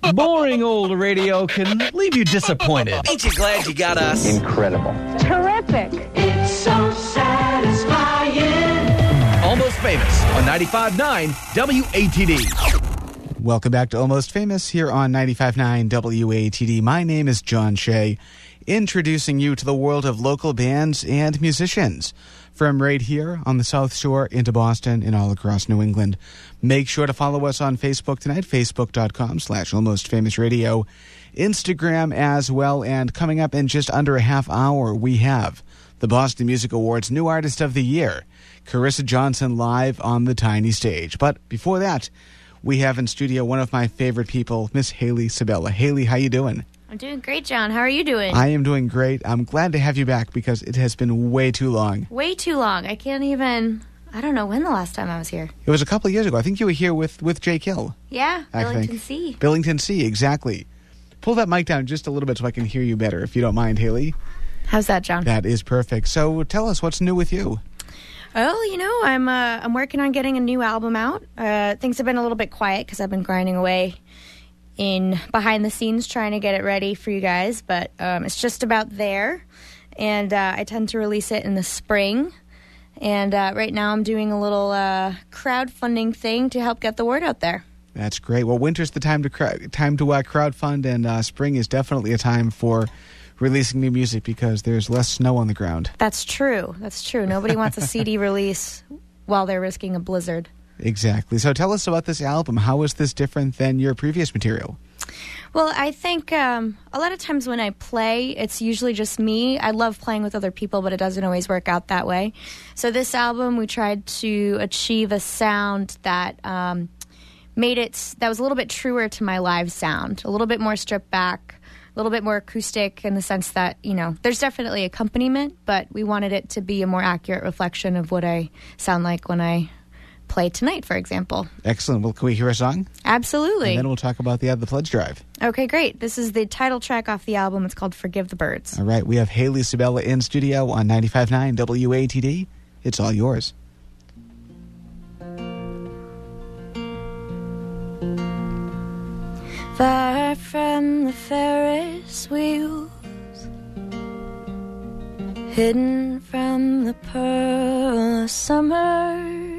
Boring old radio can leave you disappointed. Ain't you glad you got us? Incredible. Terrific. It's so satisfying. Almost famous on 95.9 WATD. Welcome back to Almost Famous here on 95.9 WATD. My name is John Shea, introducing you to the world of local bands and musicians from right here on the South Shore into Boston and all across New England. Make sure to follow us on Facebook tonight, facebook.com slash almost famous radio, Instagram as well. And coming up in just under a half hour, we have the Boston Music Awards New Artist of the Year, Carissa Johnson live on the tiny stage. But before that, we have in studio one of my favorite people, Miss Hayley Sabella. Hayley, how you doing? I'm doing great, John. How are you doing? I am doing great. I'm glad to have you back because it has been way too long. Way too long. I can't even. I don't know when the last time I was here. It was a couple of years ago. I think you were here with with Jake Hill. Yeah, I Billington think. C. Billington C, exactly. Pull that mic down just a little bit so I can hear you better, if you don't mind, Hayley. How's that, John? That is perfect. So tell us what's new with you. Oh, you know, I'm uh, I'm working on getting a new album out. Uh, things have been a little bit quiet because I've been grinding away in behind the scenes trying to get it ready for you guys, but um, it's just about there. And uh, I tend to release it in the spring. And uh, right now, I'm doing a little uh, crowdfunding thing to help get the word out there. That's great. Well, winter's the time to cra- time to uh, crowdfund, and uh, spring is definitely a time for releasing new music because there's less snow on the ground. That's true. That's true. Nobody wants a CD release while they're risking a blizzard. Exactly. So tell us about this album. How is this different than your previous material? Well, I think um, a lot of times when I play, it's usually just me. I love playing with other people, but it doesn't always work out that way. So this album, we tried to achieve a sound that um, made it that was a little bit truer to my live sound, a little bit more stripped back, a little bit more acoustic in the sense that you know there's definitely accompaniment, but we wanted it to be a more accurate reflection of what I sound like when I play tonight, for example. Excellent. Well, can we hear a song? Absolutely. And then we'll talk about the uh, the pledge drive. Okay, great. This is the title track off the album. It's called "Forgive the Birds." All right. We have Hayley Sabella in studio on 95.9 WATD. It's all yours. Far from the Ferris wheels, hidden from the pearl of summer,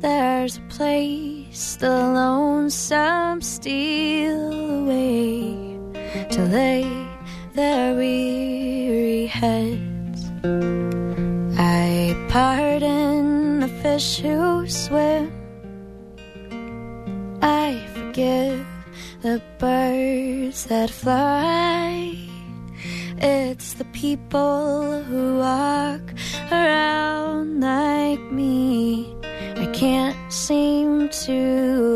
there's a place the lonesome steal away to lay their weary heads. I pardon the fish who swim. I forgive the birds that fly. It's the people who walk around like me. Seem to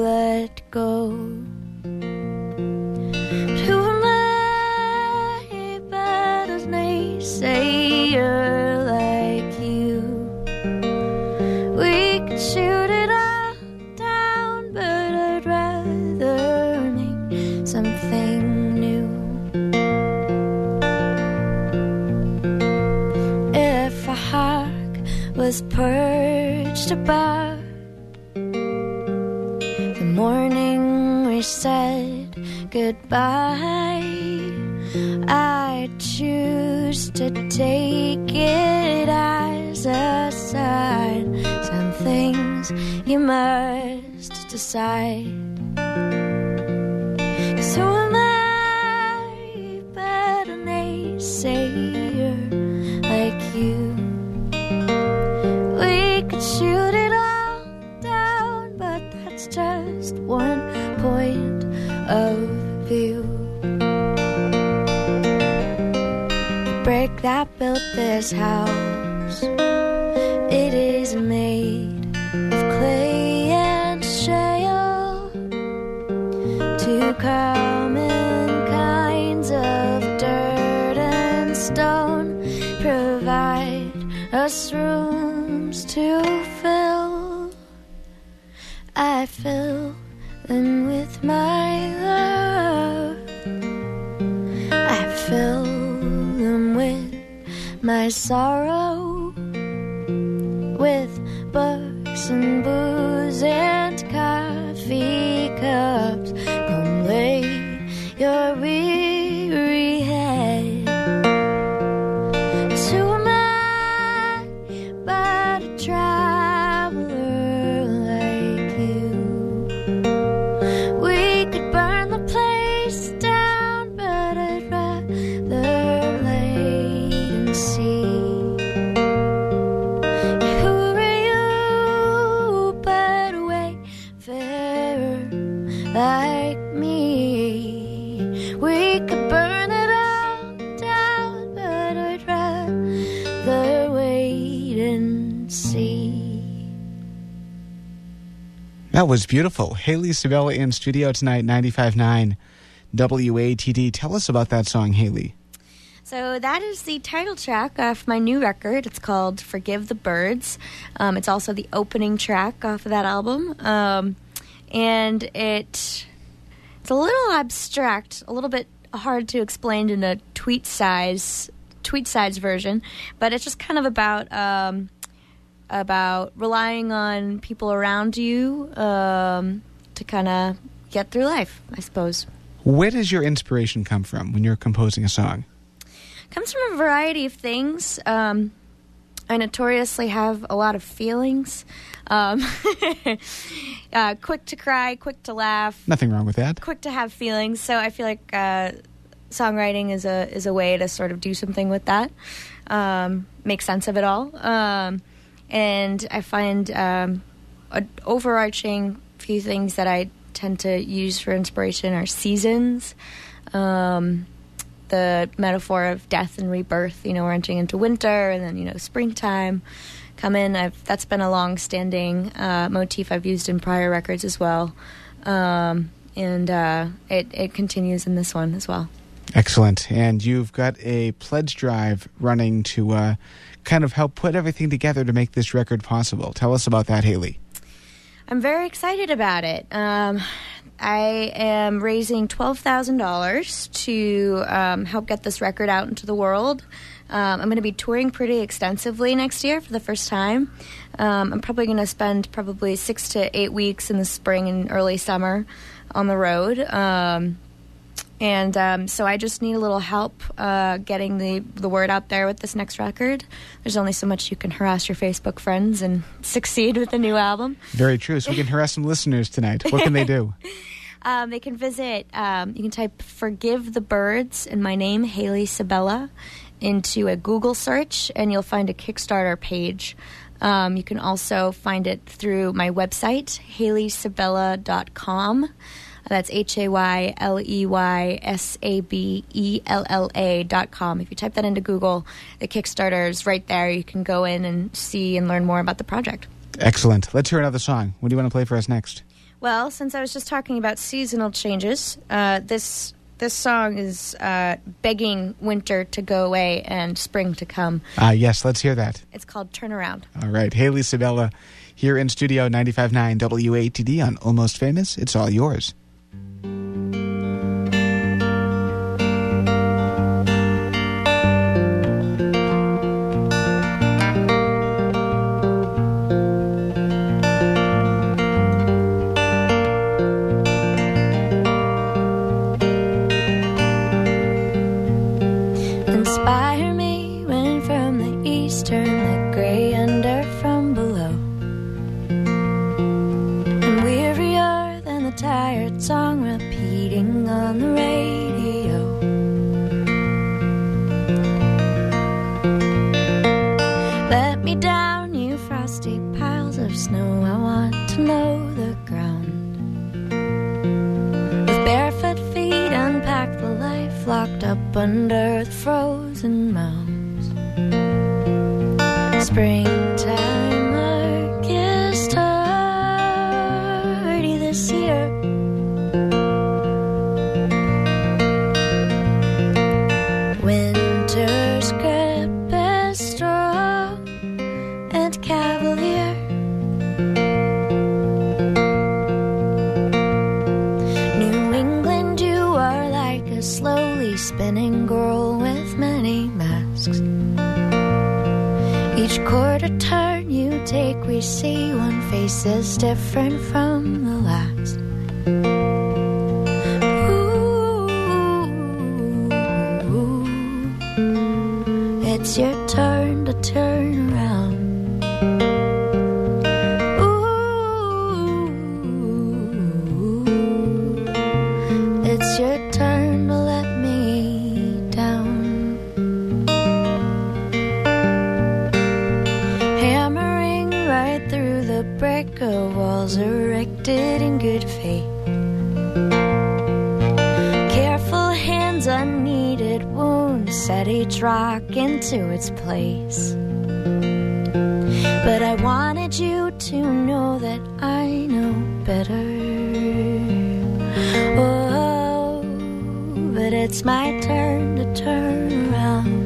let go. But who am I but a naysayer like you? We could shoot it all down, but I'd rather make something new. If a hawk was perched above goodbye, I choose to take it as a sign. Some things you must decide. This house, it is made of clay and shale. Two common kinds of dirt and stone provide us rooms to my sorrow with books and booze and coffee cups. Come lay your weary head to That was beautiful. Hayley Sabella in studio tonight, 95.9 WATD. Tell us about that song, Hayley. So that is the title track off my new record. It's called "Forgive the Birds." Um, it's also the opening track off of that album, um, and it it's a little abstract, a little bit hard to explain in a tweet size tweet size version, but it's just kind of about um, about relying on people around you um, to kind of get through life, I suppose. Where does your inspiration come from when you're composing a song? comes from a variety of things. Um, I notoriously have a lot of feelings. Um, uh, quick to cry, quick to laugh, Nothing wrong with that. quick to have feelings. So I feel like uh, songwriting is a is a way to sort of do something with that, um, make sense of it all. Um, and I find um, an overarching few things that I tend to use for inspiration are seasons. Um, the metaphor of death and rebirth. You know, we're entering into winter, and then you know springtime come in. I've that's been a long-standing uh, motif I've used in prior records as well, um, and uh, it it continues in this one as well. Excellent. And you've got a pledge drive running to uh, kind of help put everything together to make this record possible. Tell us about that, Hayley. I'm very excited about it. Um, I am raising twelve thousand dollars to um, help get this record out into the world. Um, I'm going to be touring pretty extensively next year for the first time. Um, I'm probably going to spend probably six to eight weeks in the spring and early summer on the road. And um, so I just need a little help uh, getting the the word out there with this next record. There's only so much you can harass your Facebook friends and succeed with a new album. Very true. So we can harass some listeners tonight. What can they do? Um, they can visit. Um, you can type "Forgive the Birds" and my name, Hayley Sabella, into a Google search, and you'll find a Kickstarter page. Um, you can also find it through my website, HayleySabella.com. That's H A Y L E Y S A B E L L A dot com. If you type that into Google, the Kickstarter is right there. You can go in and see and learn more about the project. Excellent. Let's hear another song. What do you want to play for us next? Well, since I was just talking about seasonal changes, uh, this this song is uh, begging winter to go away and spring to come. Ah, yes, let's hear that. It's called Turnaround. All right. Hayley Sabella here in studio 95.9 WATD on Almost Famous. It's all yours. Under the frozen mounds. Springtime take, we see one face is different from place. But I wanted you to know that I know better. Oh, but it's my turn to turn around.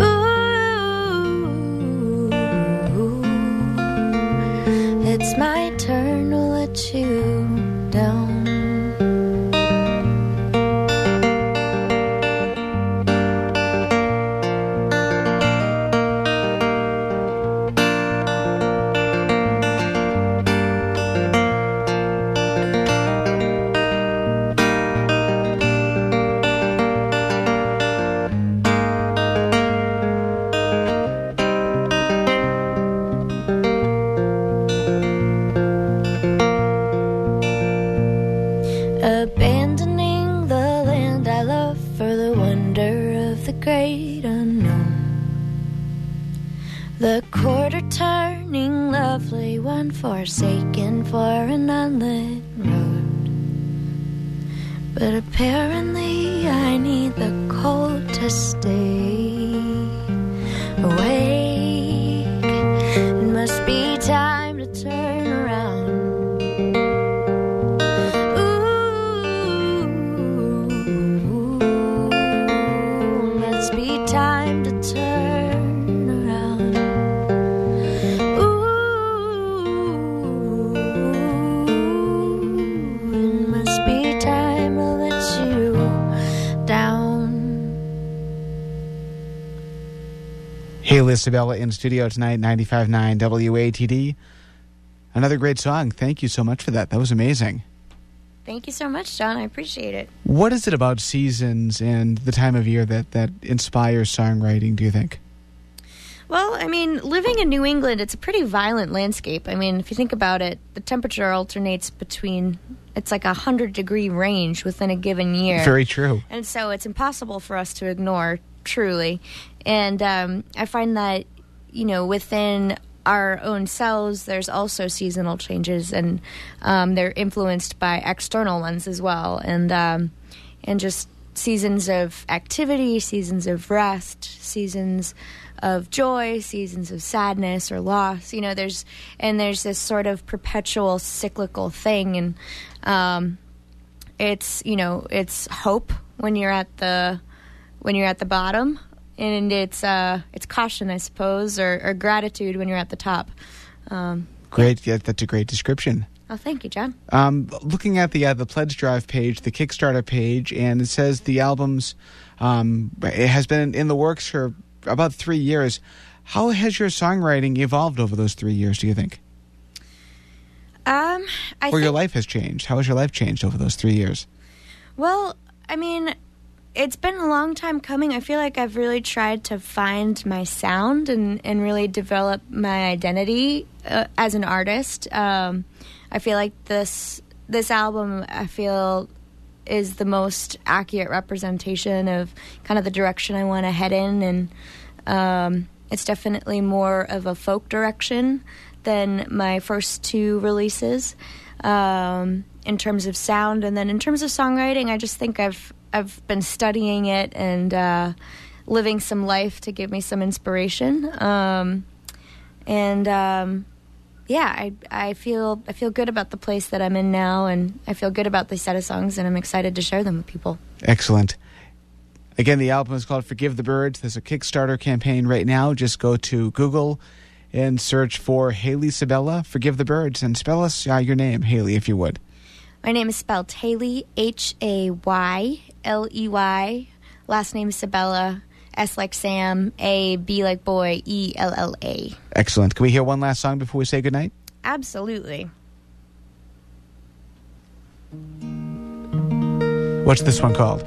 Ooh, it's my turn to let you must be time to turn Hayley Sabella in studio tonight, 95.9 WATD. Another great song. Thank you so much for that. That was amazing. Thank you so much, John. I appreciate it. What is it about seasons and the time of year that, that inspires songwriting, do you think? Well, I mean, living in New England, it's a pretty violent landscape. I mean, if you think about it, the temperature alternates between it's like a hundred degree range within a given year. Very true. and so it's impossible for us to ignore truly. And um, i find that you know within our own selves there's also seasonal changes and um, they're influenced by external ones as well. And um, and just seasons of activity seasons of rest seasons of joy seasons of sadness or loss. You know there's and there's this sort of perpetual cyclical thing. And um, it's you know it's hope when you're at the when you're at the bottom and it's uh it's caution i suppose or, or gratitude when you're at the top um Great. Yeah, that's a great description. oh thank you john Um, looking at the uh, the pledge drive page, the Kickstarter page, and it says the album's um, it has been in the works for about three years. How has your songwriting evolved over those three years? Do you think, um i or think, your life has changed? How has your life changed over those three years? well i mean it's been a long time coming. I feel like i've really tried to find my sound and and really develop my identity uh, as an artist. Um i feel like this this album i feel is the most accurate representation of kind of the direction I want to head in, and um, it's definitely more of a folk direction than my first two releases. Um, in terms of sound, and then in terms of songwriting, I just think I've I've been studying it and uh, living some life to give me some inspiration, um, and um, yeah, I I feel I feel good about the place that I'm in now, and I feel good about the set of songs, and I'm excited to share them with people. Excellent. Again, the album is called Forgive the Birds. There's a Kickstarter campaign right now. Just go to Google and search for Hayley Sabella, Forgive the Birds, and spell us uh, your name, Hayley, if you would. My name is spelled Hayley H A Y L E Y. Last name is Sabella. S like Sam. A B like boy. E L L A. Excellent. Can we hear one last song before we say goodnight? Absolutely. What's this one called?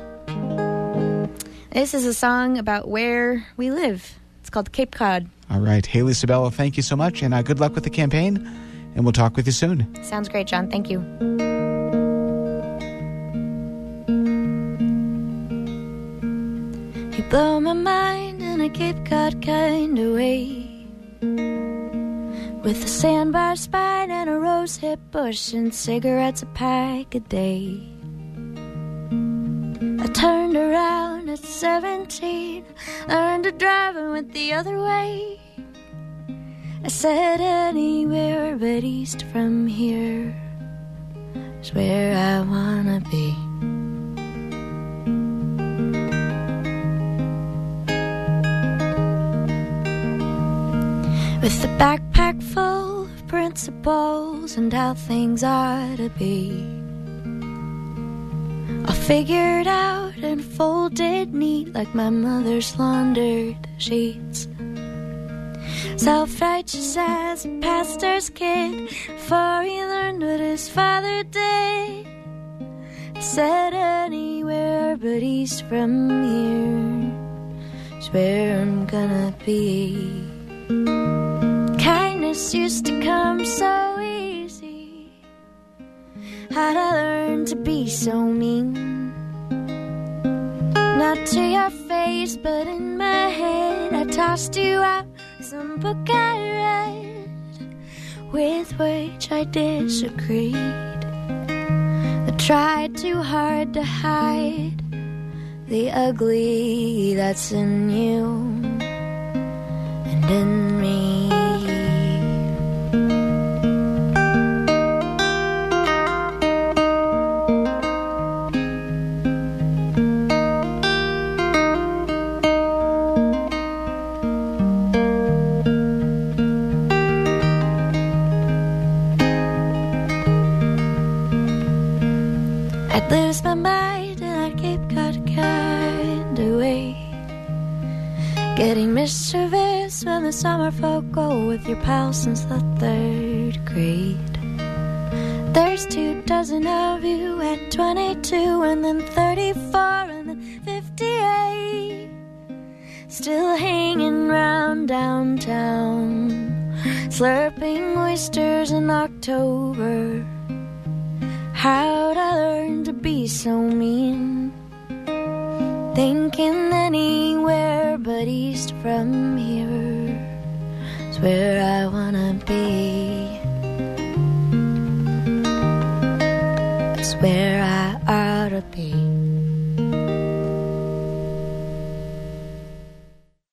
This is a song about where we live. It's called Cape Cod. All right. Hayley Sabella, thank you so much, and uh, good luck with the campaign, and we'll talk with you soon. Sounds great, John. Thank you. You blow my mind in a Cape Cod kind of way. With a sandbar spine and a rose hip bush and cigarettes a pack a day. I turned around at 17, learned to drive and went the other way. I said anywhere but east from here is where I wanna be. With a backpack full of principles and how things ought to be. All figured out and folded neat like my mother's laundered sheets. Self righteous as a pastor's kid before he learned what his father did. I said anywhere but east from here is where I'm gonna be. Used to come so easy. How'd I learn to be so mean? Not to your face, but in my head, I tossed you out some book I read with which I disagreed. I tried too hard to hide the ugly that's in you and in me. Your pals since the third grade. There's two dozen of you at 22 and then 34 and then 58. Still hanging round downtown, slurping oysters in October. How'd I learn to be so mean? Thinking anywhere but east from here where I wanna be. It's where I ought to be.